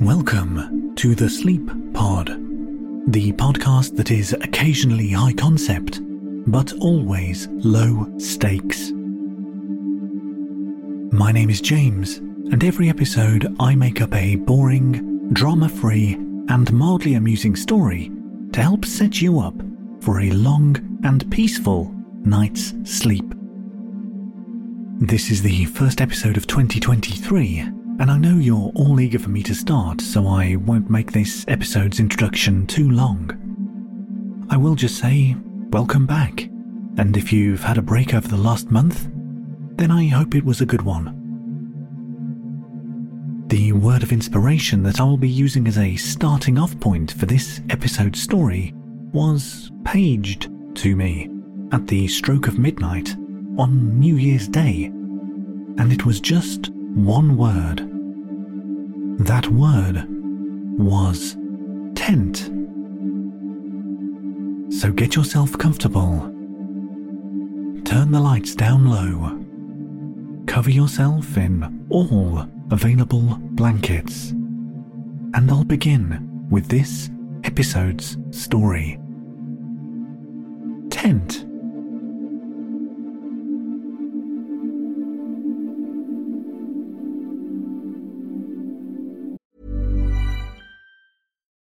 Welcome to the Sleep Pod, the podcast that is occasionally high concept, but always low stakes. My name is James, and every episode I make up a boring, drama free, and mildly amusing story to help set you up for a long and peaceful night's sleep. This is the first episode of 2023 and I know you're all eager for me to start, so I won't make this episode's introduction too long. I will just say, welcome back, and if you've had a break over the last month, then I hope it was a good one. The word of inspiration that I will be using as a starting off point for this episode's story was paged to me at the stroke of midnight on New Year's Day, and it was just one word. That word was tent. So get yourself comfortable. Turn the lights down low. Cover yourself in all available blankets. And I'll begin with this episode's story. Tent.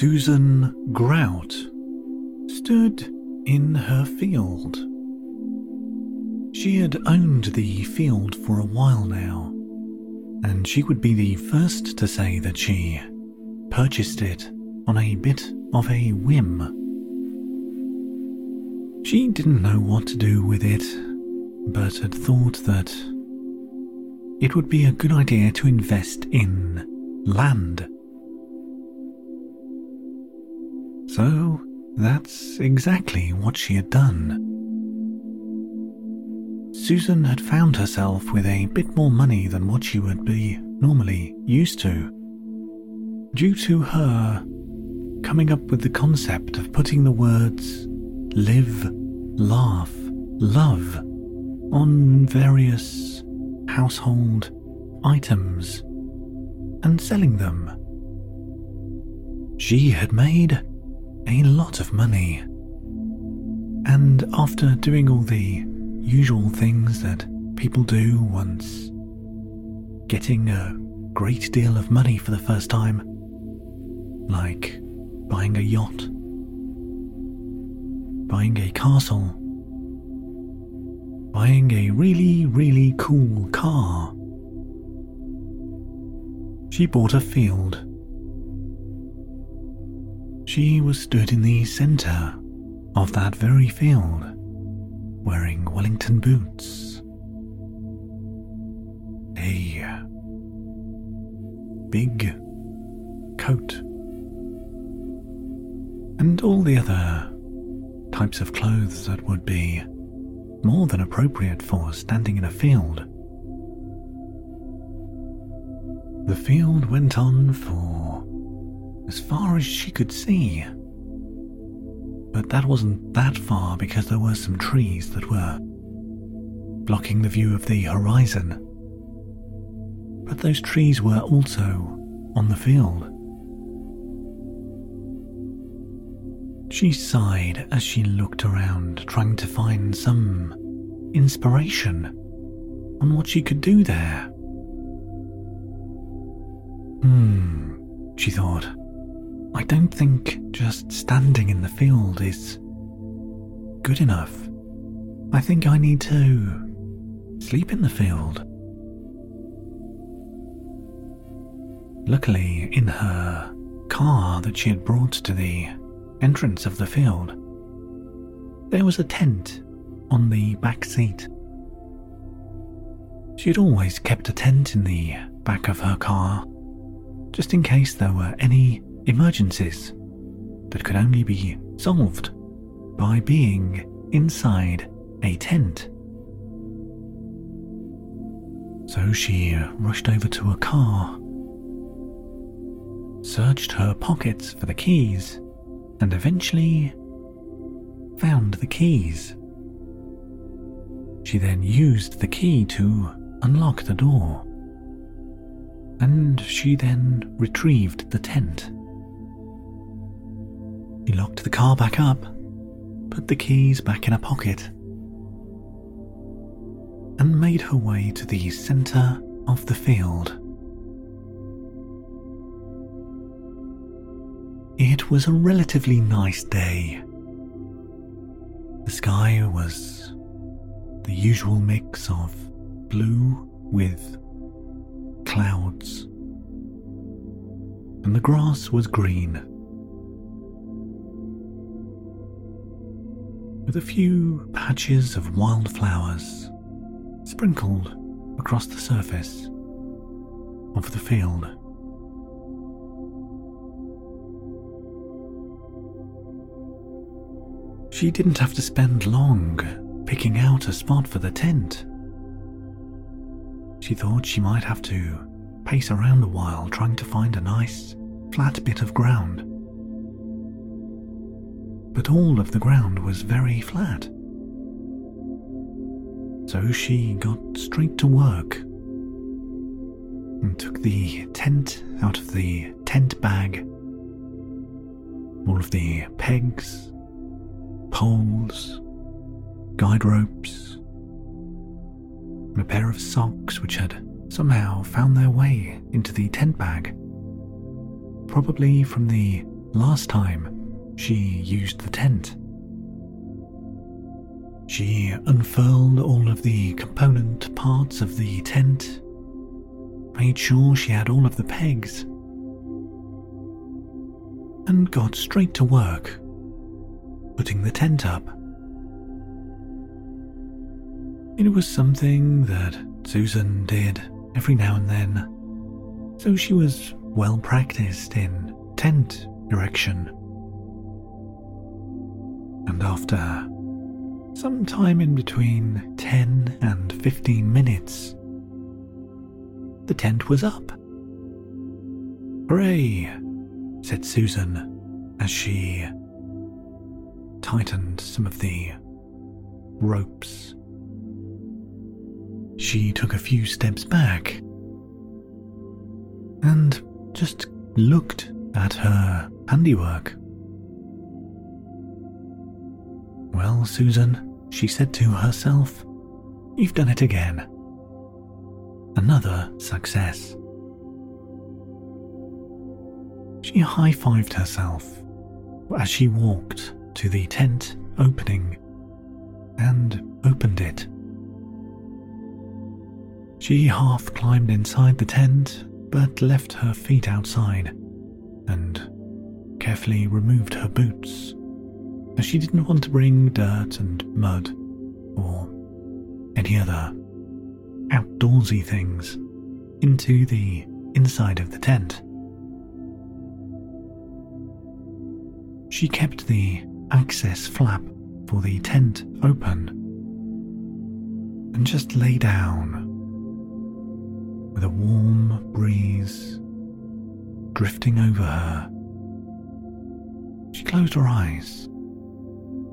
Suzan Grout stood in her field. She had owned the field for a while now, and she would be the first to say that she purchased it on a bit of a whim. She didn't know what to do with it, but had thought that it would be a good idea to invest in land. So that's exactly what she had done. Suzan had found herself with a bit more money than what she would be normally used to, due to her coming up with the concept of putting the words live, laugh, love on various household items and selling them. She had made a lot of money, and after doing all the usual things that people do once getting a great deal of money for the first time, like buying a yacht, buying a castle, buying a really, really cool car. She bought a field. She was stood in the centre of that very field, wearing Wellington boots, a big coat and all the other types of clothes that would be more than appropriate for standing in a field. The field went on for as far as she could see. But that wasn't that far because there were some trees that were blocking the view of the horizon. But those trees were also on the field. She sighed as she looked around, trying to find some inspiration on what she could do there. Hmm, she thought. I don't think just standing in the field is good enough. I think I need to sleep in the field. Luckily, in her car that she had brought to the entrance of the field, there was a tent on the back seat. She had always kept a tent in the back of her car, just in case there were any emergencies that could only be solved by being inside a tent. So she rushed over to a car, searched her pockets for the keys, and eventually found the keys. She then used the key to unlock the door, and she then retrieved the tent. He locked the car back up, put the keys back in a pocket, and made her way to the centre of the field. It was a relatively nice day. The sky was the usual mix of blue with clouds, and the grass was green. With a few patches of wildflowers sprinkled across the surface of the field. She didn't have to spend long picking out a spot for the tent. She thought she might have to pace around a while trying to find a nice, flat bit of ground. But all of the ground was very flat. So she got straight to work and took the tent out of the tent bag, all of the pegs poles, guide ropes, and a pair of socks which had somehow found their way into the tent bag. Probably from the last time she used the tent. She unfurled all of the component parts of the tent made sure she had all of the pegs, and got straight to work putting the tent up. It was something that Suzan did every now and then, so she was well practiced in tent erection. And after some time in between 10 and 15 minutes, the tent was up. Hooray, said Suzan as she tightened some of the ropes. She took a few steps back and just looked at her handiwork. Well, Suzan, she said to herself, you've done it again. Another success. She high fived herself as she walked to the tent opening and opened it. She half climbed inside the tent but left her feet outside and carefully removed her boots as she didn't want to bring dirt and mud or any other outdoorsy things into the inside of the tent. She kept the access flap for the tent open and just lay down with a warm breeze drifting over her. She closed her eyes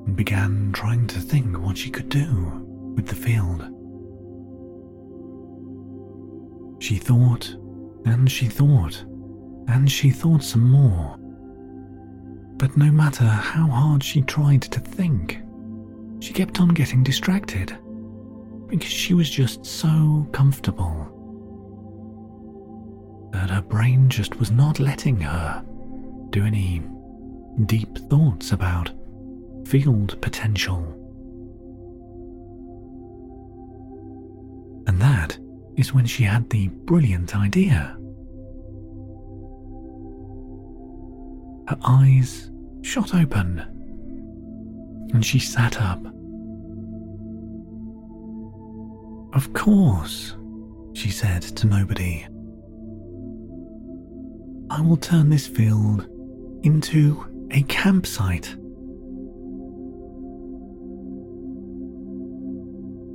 and began trying to think what she could do with the field. She thought and she thought and she thought some more. But no matter how hard she tried to think, she kept on getting distracted because she was just so comfortable that her brain just was not letting her do any deep thoughts about field potential. And that is when she had the brilliant idea. Her eyes shot open, and she sat up. Of course, she said to nobody. I will turn this field into a campsite.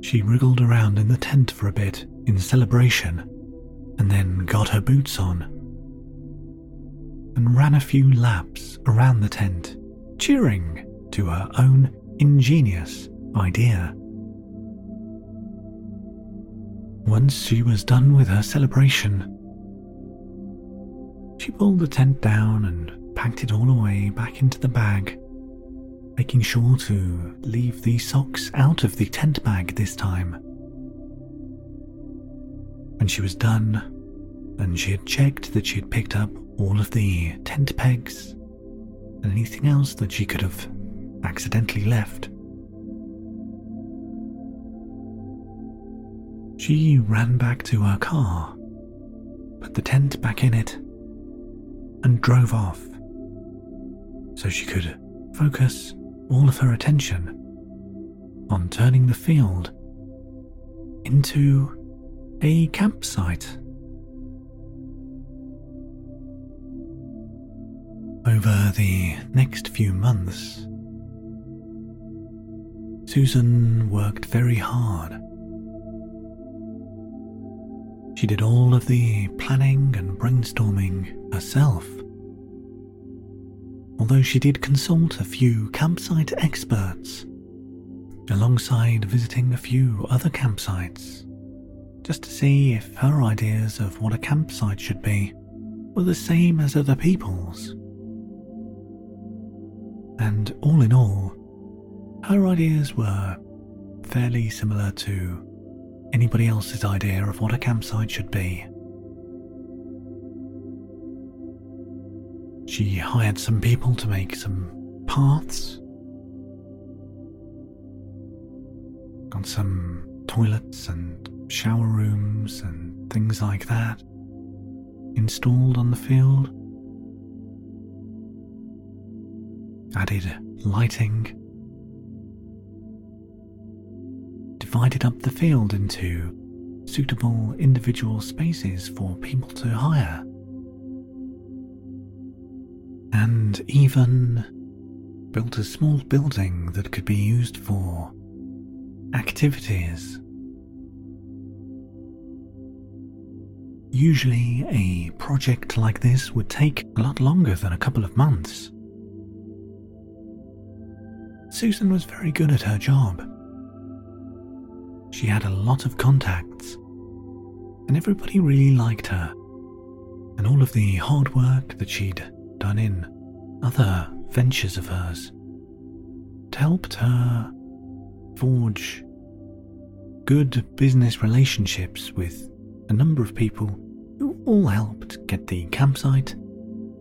She wriggled around in the tent for a bit in celebration and then got her boots on and ran a few laps around the tent, cheering to her own ingenious idea. Once she was done with her celebration, she pulled the tent down and packed it all away back into the bag, making sure to leave the socks out of the tent bag this time. When she was done, and she had checked that she had picked up all of the tent pegs and anything else that she could have accidentally left. She ran back to her car, put the tent back in it, and drove off so she could focus all of her attention on turning the field into a campsite. Over the next few months, Suzan worked very hard. She did all of the planning and brainstorming herself. Although she did consult a few campsite experts, alongside visiting a few other campsites, just to see if her ideas of what a campsite should be were the same as other people's. And all in all, her ideas were fairly similar to anybody else's idea of what a campsite should be. She hired some people to make some paths, got some toilets and shower rooms and things like that, installed on the field, added lighting, divided up the field into suitable individual spaces for people to hire, and even built a small building that could be used for activities. Usually, a project like this would take a lot longer than a couple of months. Suzan was very good at her job. She had a lot of contacts, and everybody really liked her. And all of the hard work that she'd done in other ventures of hers helped her forge good business relationships with a number of people who all helped get the campsite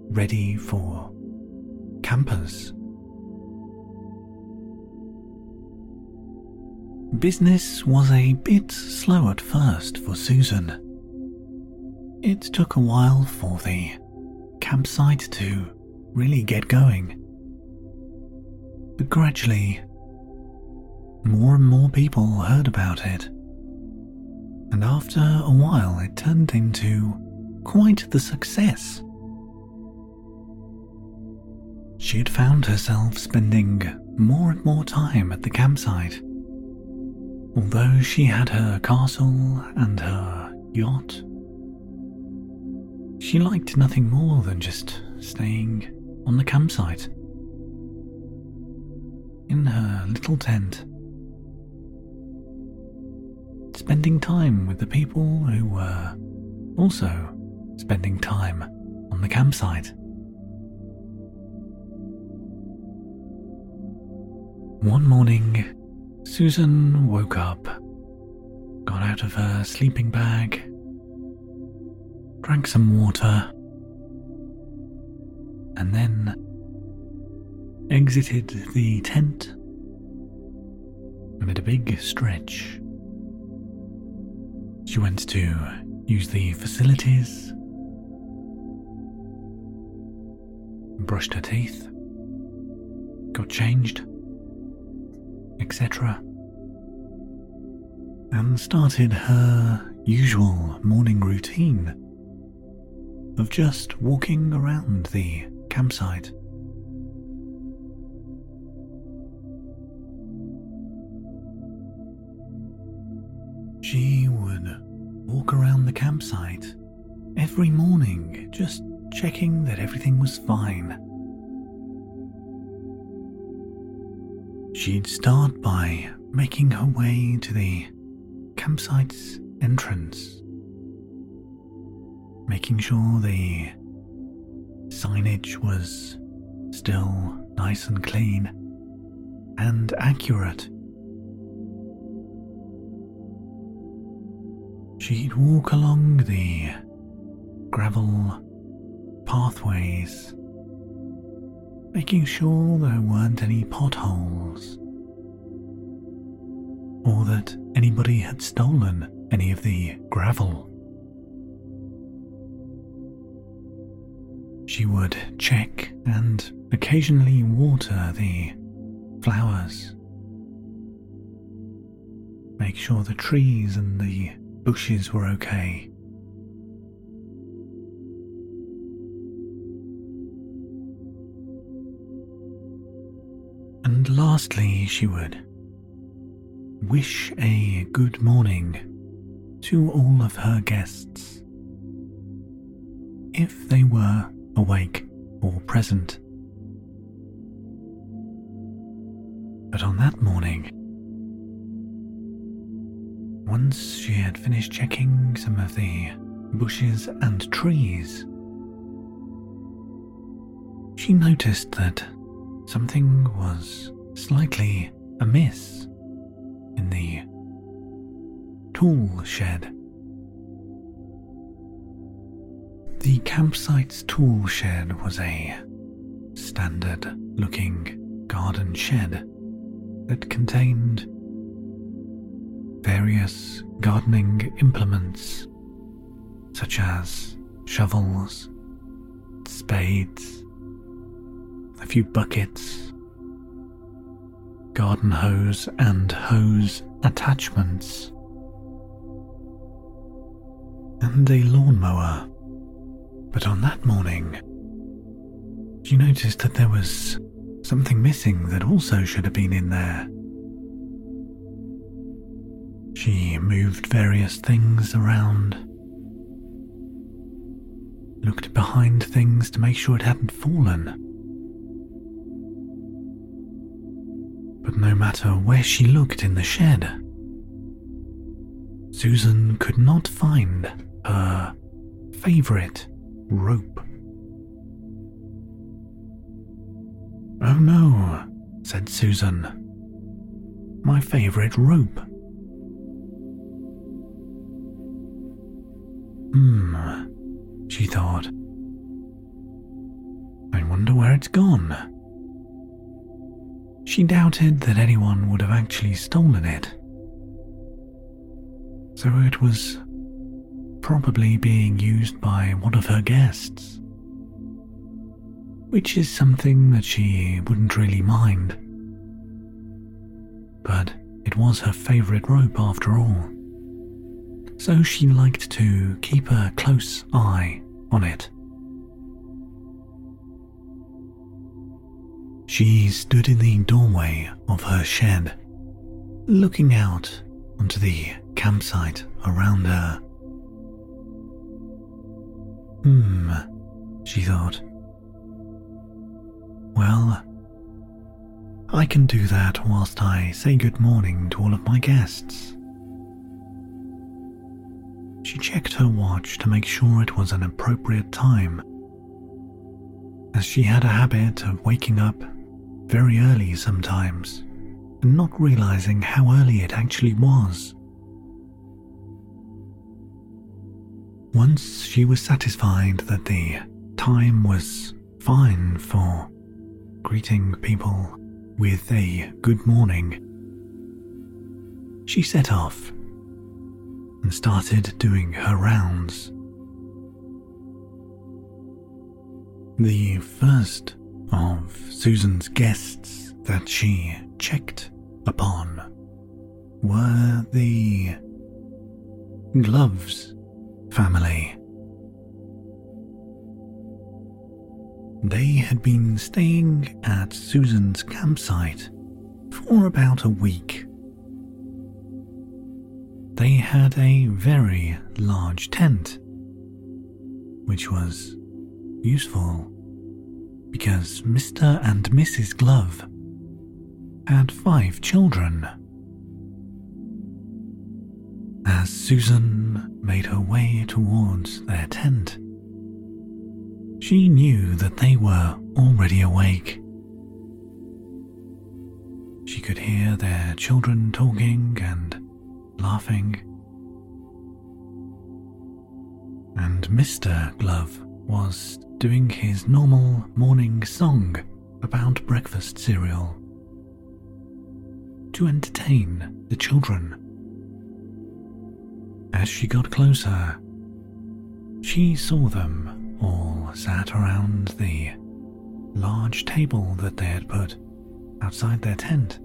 ready for campers. Business was a bit slow at first for Suzan. It took a while for the campsite to really get going. But gradually, more and more people heard about it. And after a while, it turned into quite the success. She had found herself spending more and more time at the campsite Although she had her castle and her yacht, she liked nothing more than just staying on the campsite. In her little tent, spending time with the people who were also spending time on the campsite. One morning, Suzan woke up, got out of her sleeping bag, drank some water, and then exited the tent and made a big stretch. She went to use the facilities, brushed her teeth, got changed etc., and started her usual morning routine of just walking around the campsite. She would walk around the campsite every morning, just checking that everything was fine. She'd start by making her way to the campsite's entrance, making sure the signage was still nice and clean and accurate. She'd walk along the gravel pathways making sure there weren't any potholes or that anybody had stolen any of the gravel. She would check and occasionally water the flowers. Make sure the trees and the bushes were okay. And lastly, she would wish a good morning to all of her guests. If they were awake or present. But on that morning, once she had finished checking some of the bushes and trees, she noticed that Something was slightly amiss in the tool shed. The campsite's tool shed was a standard looking garden shed that contained various gardening implements such as shovels, spades, a few buckets, garden hose, and hose attachments, and a lawnmower. But on that morning, she noticed that there was something missing that also should have been in there. She moved various things around, looked behind things to make sure it hadn't fallen. But no matter where she looked in the shed, Suzan could not find her favorite rope. Oh no, said Suzan. My favorite rope. Hmm, she thought. I wonder where it's gone. She doubted that anyone would have actually stolen it. So it was probably being used by one of her guests. Which is something that she wouldn't really mind. But it was her favourite rope after all. So she liked to keep a close eye on it. She stood in the doorway of her shed, looking out onto the campsite around her. She thought. Well, I can do that whilst I say good morning to all of my guests. She checked her watch to make sure it was an appropriate time, as she had a habit of waking up very early sometimes and not realizing how early it actually was. Once she was satisfied that the time was fine for greeting people with a good morning, she set off and started doing her rounds. The first of Suzan's guests that she checked upon were the Gloves family. They had been staying at Suzan's campsite for about a week. They had a very large tent, which was useful because Mr. and Mrs. Glove had five children. As Suzan made her way towards their tent, she knew that they were already awake. She could hear their children talking and laughing. And Mr. Glove was doing his normal morning song about breakfast cereal to entertain the children. As she got closer, she saw them all sat around the large table that they had put outside their tent,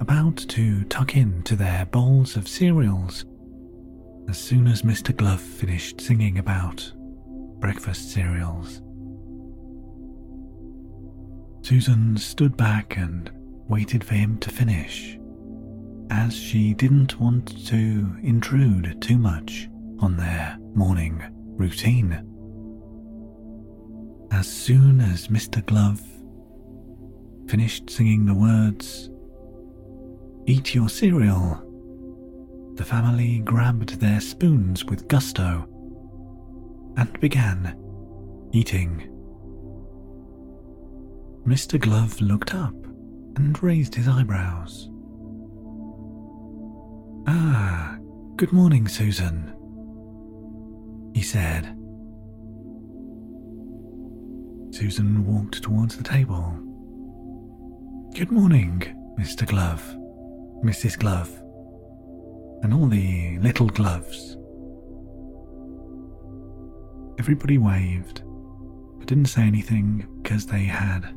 about to tuck into their bowls of cereals as soon as Mr. Glove finished singing about breakfast cereals. Suzan stood back and waited for him to finish as she didn't want to intrude too much on their morning routine. As soon as Mr. Glove finished singing the words, Eat your cereal, the family grabbed their spoons with gusto and began eating. Mr. Glove looked up and raised his eyebrows. Ah, good morning, Suzan, he said. Suzan walked towards the table. Good morning, Mr. Glove, Mrs. Glove, and all the little gloves. Everybody waved, but didn't say anything because they had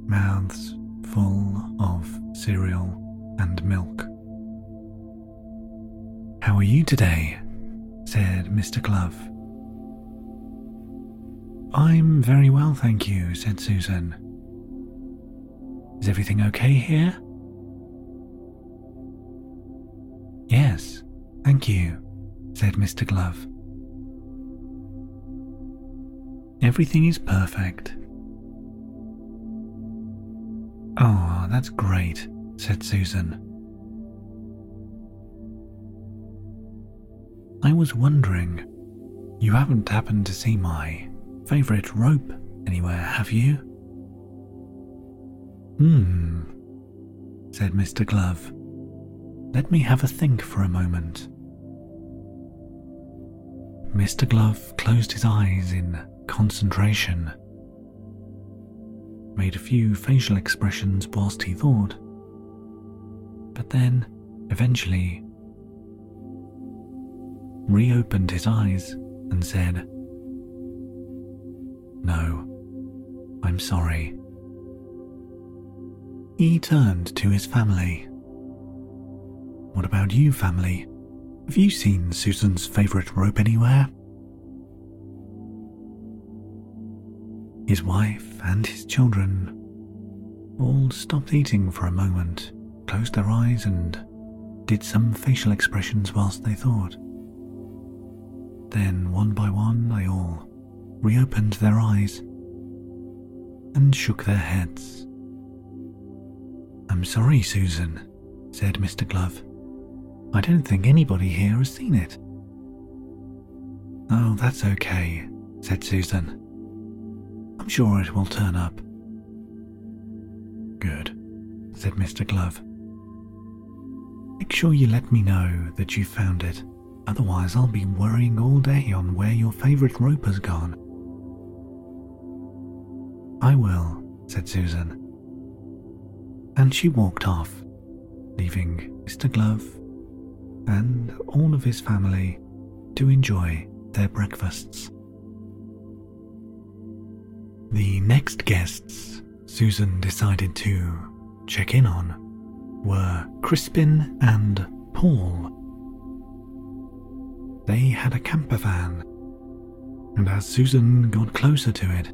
mouths full of cereal and milk. How are you today? said Mr. Glove. I'm very well, thank you, said Suzan. Is everything okay here? Yes, thank you, said Mr. Glove. Everything is perfect. Oh, that's great, said Suzan. I was wondering, you haven't happened to see my favourite rope anywhere, have you? Hmm, said Mr. Glove. Let me have a think for a moment. Mr. Glove closed his eyes in concentration, made a few facial expressions whilst he thought, but then, eventually, reopened his eyes and said, No, I'm sorry. He turned to his family. What about you, family? Have you seen Suzan's favourite rope anywhere? His wife and his children all stopped eating for a moment, closed their eyes, and did some facial expressions whilst they thought. Then, one by one, they all reopened their eyes and shook their heads. I'm sorry, Suzan, said Mr. Glove. I don't think anybody here has seen it. Oh, that's okay, said Suzan. I'm sure it will turn up. Good, said Mr. Glove. Make sure you let me know that you found it, otherwise, I'll be worrying all day on where your favourite rope has gone. I will, said Suzan. And she walked off, leaving Mr. Glove and all of his family to enjoy their breakfasts. The next guests Suzan decided to check in on were Crispin and Paul. They had a camper van, and as Suzan got closer to it,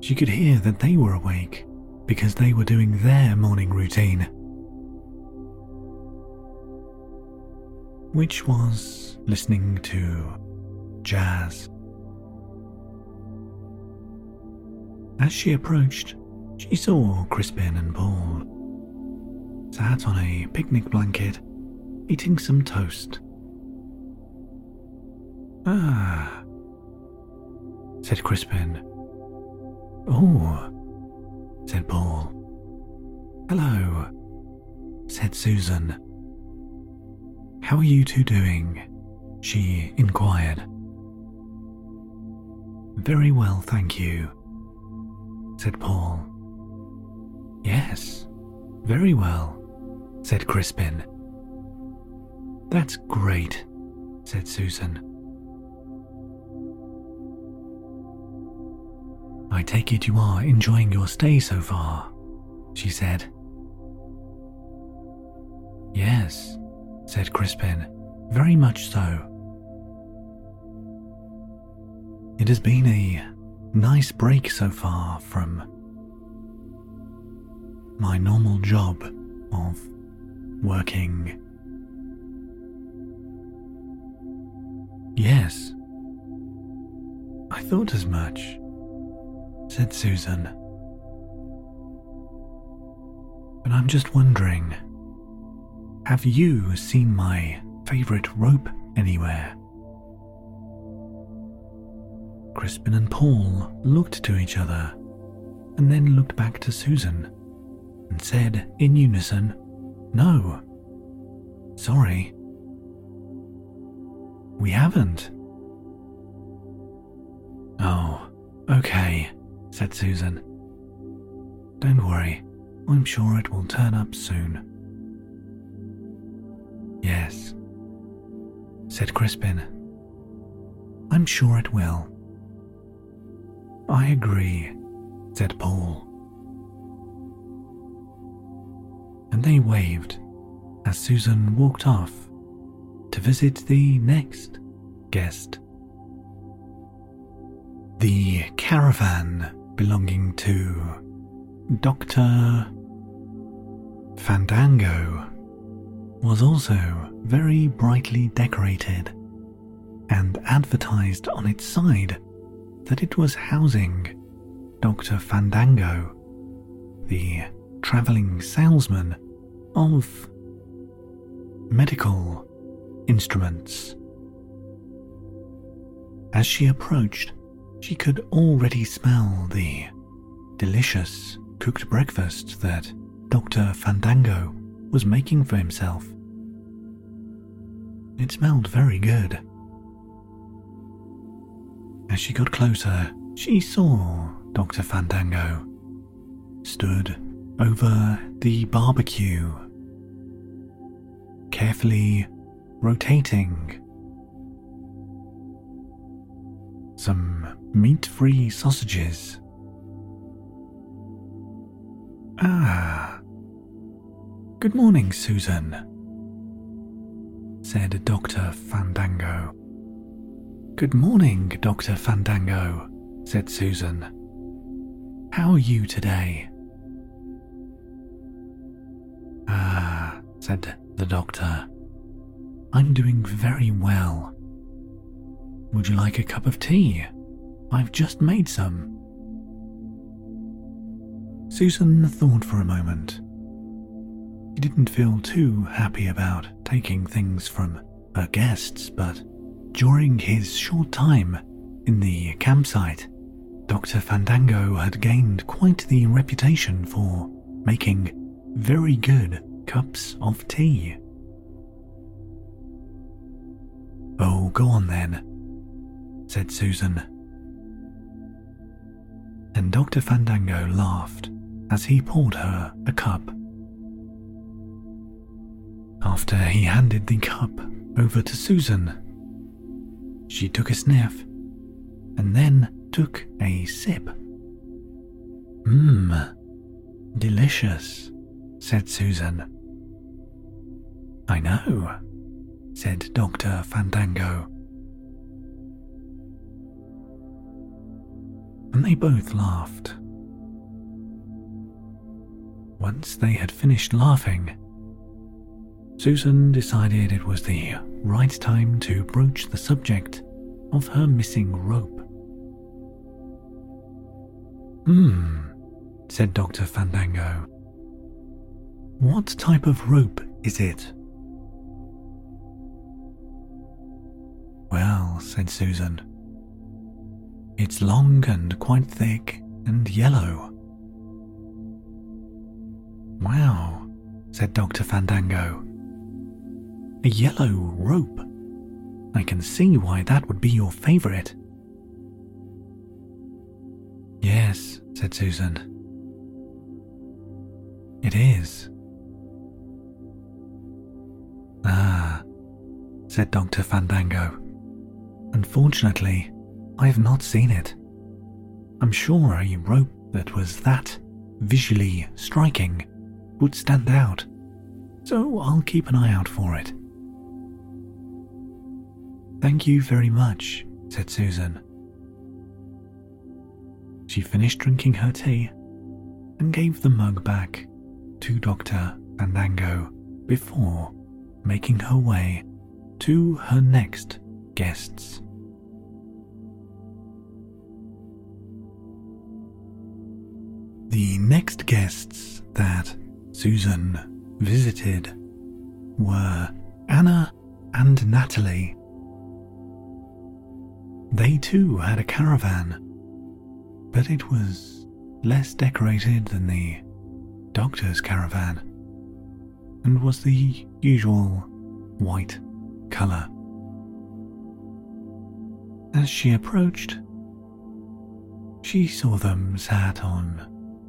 she could hear that they were awake because they were doing their morning routine, which was listening to jazz. As she approached, she saw Crispin and Paul sat on a picnic blanket eating some toast. Ah, said Crispin. Oh, said Paul. Hello, said Suzan. How are you two doing? She inquired. Very well, thank you, said Paul. Yes, very well, said Crispin. That's great, said Suzan. I take it you are enjoying your stay so far, she said. Yes, said Crispin, very much so. It has been a nice break so far from my normal job of working. Yes, I thought as much, said Suzan. But I'm just wondering have you seen my favourite rope anywhere? Crispin and Paul looked to each other and then looked back to Suzan and said in unison, No. Sorry. We haven't. Oh, okay, said Suzan. Don't worry, I'm sure it will turn up soon. Yes, said Crispin. I'm sure it will. I agree, said Paul. And they waved as Suzan walked off to visit the next guest. The caravan belonging to Dr. Fandango was also very brightly decorated and advertised on its side that it was housing Dr. Fandango, the travelling salesman of medical instruments. As she approached, she could already smell the delicious cooked breakfast that Dr. Fandango was making for himself. It smelled very good. As she got closer, she saw Dr. Fandango stood over the barbecue, carefully rotating some meat free sausages. Ah, good morning, Suzan, said Dr. Fandango. Good morning, Dr. Fandango, said Suzan. How are you today? Ah, said the doctor. I'm doing very well. Would you like a cup of tea? I've just made some. Suzan thought for a moment. She didn't feel too happy about taking things from her guests, but during his short time in the campsite, Dr. Fandango had gained quite the reputation for making very good cups of tea. Oh, go on then, said Suzan. And Dr. Fandango laughed as he poured her a cup. After he handed the cup over to Suzan, she took a sniff and then took a sip. Mmm, delicious, said Suzan. I know, said Dr. Fandango. And they both laughed. Once they had finished laughing, Suzan decided it was the right time to broach the subject of her missing rope. Hmm, said Dr. Fandango. What type of rope is it? Well, said Suzan, it's long and quite thick and yellow. Wow, said Dr. Fandango. A yellow rope. I can see why that would be your favourite. Yes, said Suzan. It is. Ah, said Dr. Fandango. Unfortunately, I have not seen it. I'm sure a rope that was that visually striking would stand out, so I'll keep an eye out for it. Thank you very much, said Suzan. She finished drinking her tea and gave the mug back to Dr. Fandango before making her way to her next guests. The next guests that Suzan visited were Anna and Natalie. They too had a caravan, but it was less decorated than the doctor's caravan and was the usual white colour. As she approached, she saw them sat on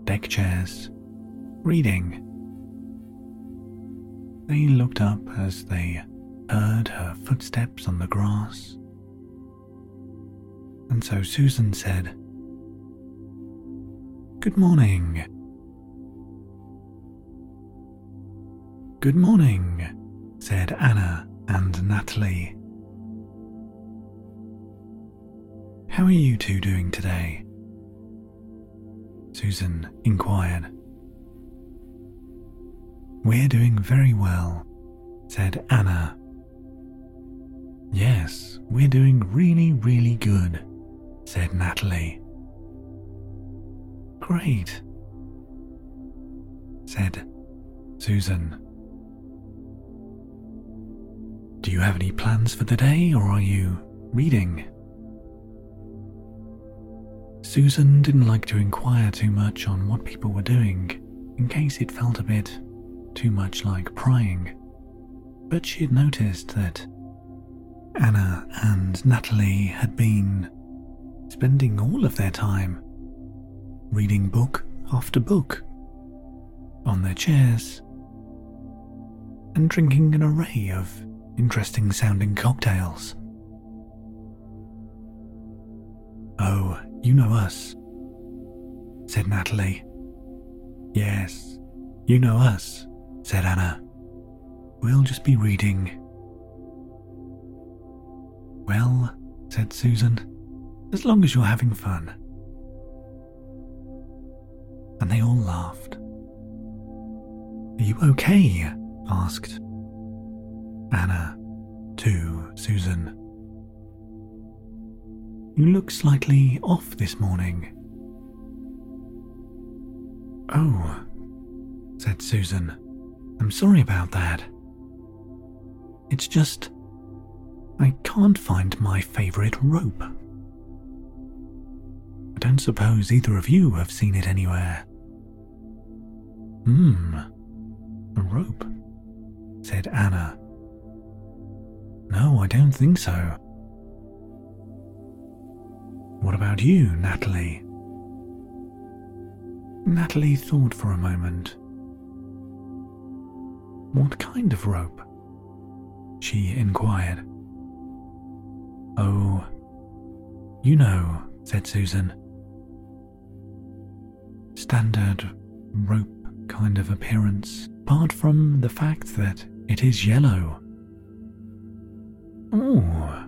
deck chairs, reading. They looked up as they heard her footsteps on the grass. And so Suzan said, Good morning. Good morning, said Anna and Natalie. How are you two doing today? Suzan inquired. We're doing very well, said Anna. Yes, we're doing really, really good, said Natalie. Great, said Suzan. Do you have any plans for the day or are you reading? Suzan didn't like to inquire too much on what people were doing in case it felt a bit too much like prying, but she had noticed that Anna and Natalie had been spending all of their time reading book after book on their chairs and drinking an array of interesting sounding cocktails. Oh, you know us, said Natalie. Yes, you know us, said Anna. We'll just be reading. Well, said Suzan, as long as you're having fun. And they all laughed. Are you okay? asked Anna to Suzan. You look slightly off this morning. Oh, said Suzan. I'm sorry about that. It's just. I can't find my favourite rope. I don't suppose either of you have seen it anywhere. Hmm, a rope, said Anna. No, I don't think so. What about you, Natalie? Natalie thought for a moment. What kind of rope? She inquired. Oh, you know, said Suzan. Standard rope kind of appearance, apart from the fact that it is yellow. Oh,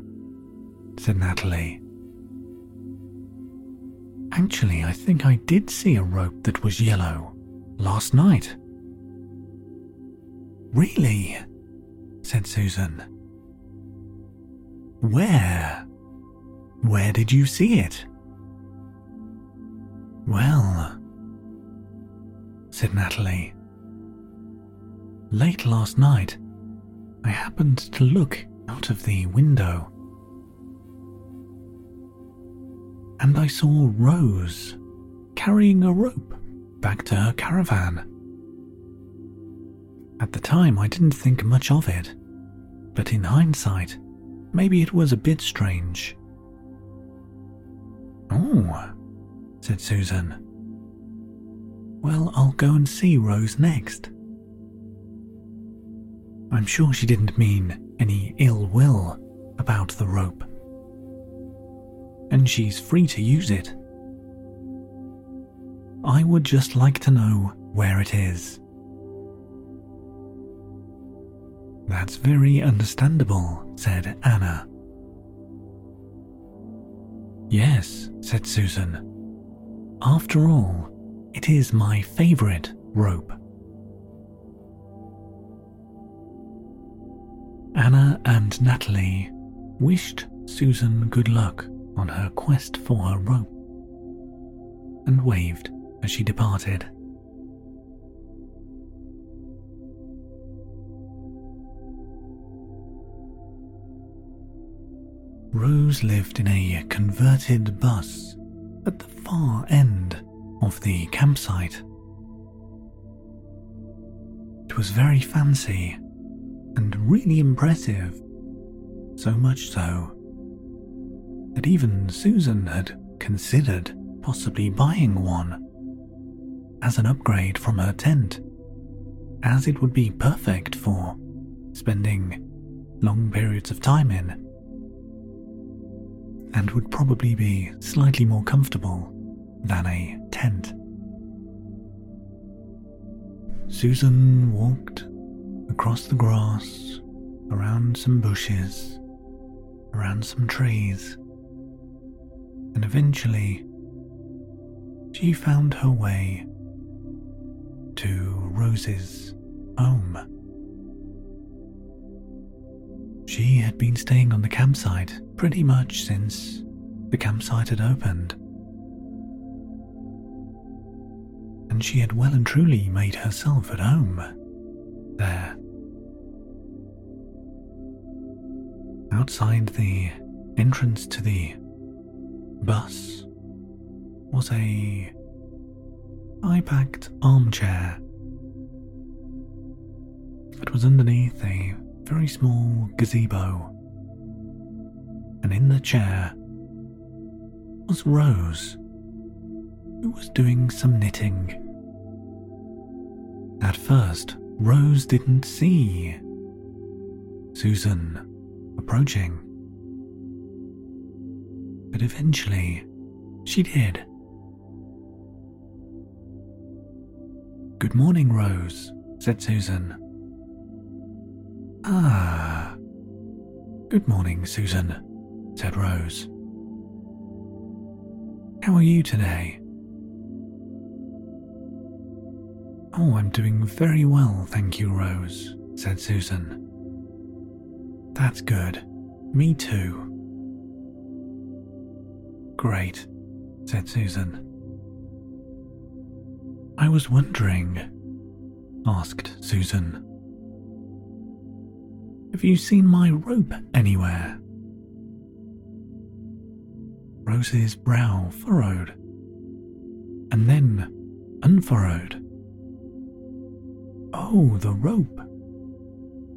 said Natalie. Actually, I think I did see a rope that was yellow last night. Really? said Suzan. Where? Where did you see it? Well, said Natalie. Late last night, I happened to look out of the window. And I saw Rose carrying a rope back to her caravan. At the time, I didn't think much of it, but in hindsight, maybe it was a bit strange. Oh, said Suzan. Well, I'll go and see Rose next. I'm sure she didn't mean any ill will about the rope. And she's free to use it. I would just like to know where it is. That's very understandable, said Anna. Yes, said Suzan. After all, it is my favourite rope. Anna and Natalie wished Suzan good luck on her quest for her rope and waved as she departed. Rose lived in a converted bus at the far end of the campsite. It was very fancy and really impressive, so much so that even Suzan had considered possibly buying one as an upgrade from her tent, as it would be perfect for spending long periods of time in. and would probably be slightly more comfortable than a tent. Suzan walked across the grass, around some bushes, around some trees, and eventually she found her way to Rose's home. She had been staying on the campsite pretty much since the campsite had opened. And she had well and truly made herself at home there. Outside the entrance to the bus was a high-backed armchair. It was underneath a very small gazebo, and in the chair was Rose, who was doing some knitting. At first, Rose didn't see Suzan approaching, but eventually she did. Good morning, Rose, said Suzan. Ah. Good morning, Suzan, said Rose. How are you today? Oh, I'm doing very well, thank you, Rose, said Suzan. That's good. Me too. Great, said Suzan. I was wondering, asked Suzan. Have you seen my rope anywhere? Rose's brow furrowed and then unfurrowed. Oh, the rope.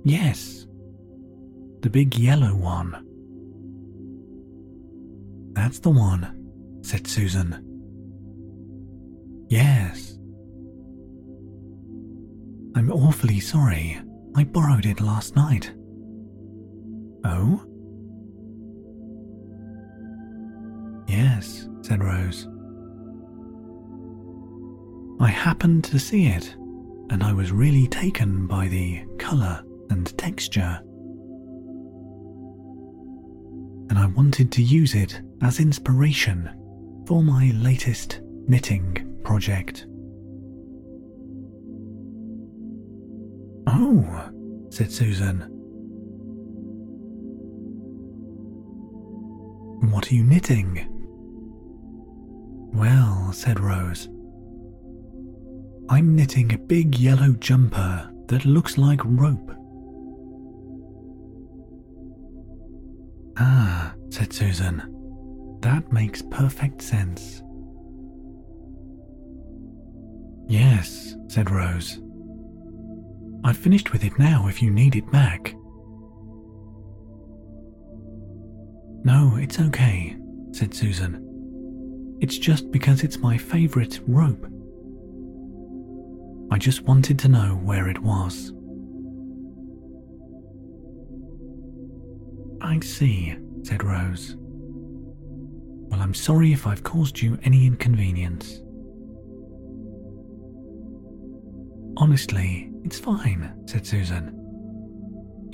Yes, the big yellow one. That's the one, said Suzan. Yes. I'm awfully sorry. I borrowed it last night. Oh? Yes, said Rose. I happened to see it, and I was really taken by the colour and texture. And I wanted to use it as inspiration for my latest knitting project. Oh, said Suzan. What are you knitting? Well, said Rose, I'm knitting a big yellow jumper that looks like rope. Ah, said Suzan, that makes perfect sense. Yes, said Rose. I've finished with it now if you need it back. No, it's okay, said Suzan. It's just because it's my favourite rope. I just wanted to know where it was. I see, said Rose. I'm sorry if I've caused you any inconvenience. Honestly, it's fine, said Suzan.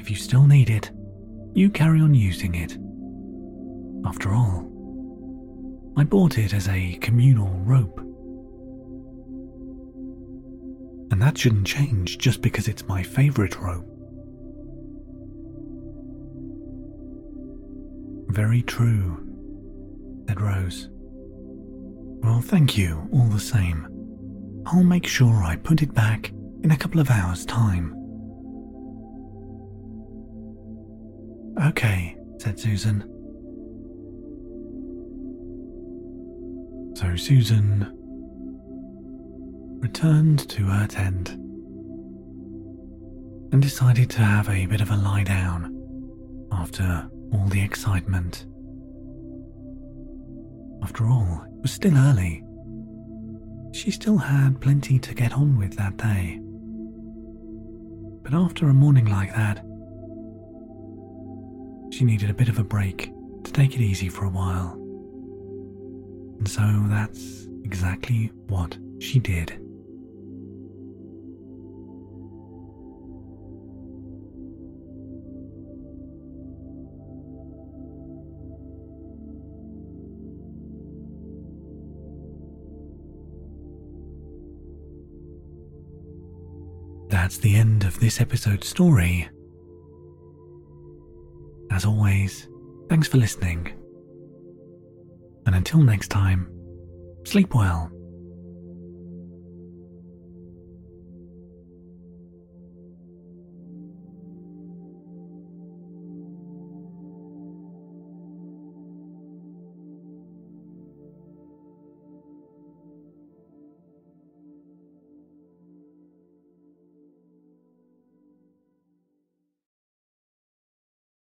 If you still need it, you carry on using it. After all, I bought it as a communal rope. And that shouldn't change just because it's my favourite rope. Very true, said Rose. Well, thank you all the same. I'll make sure I put it back in a couple of hours' time. Okay, said Suzan. So Suzan returned to her tent and decided to have a bit of a lie down after all the excitement. After all, it was still early. She still had plenty to get on with that day. But after a morning like that, she needed a bit of a break to take it easy for a while. And so that's exactly what she did. That's the end of this episode's story. As always, thanks for listening. And until next time, sleep well.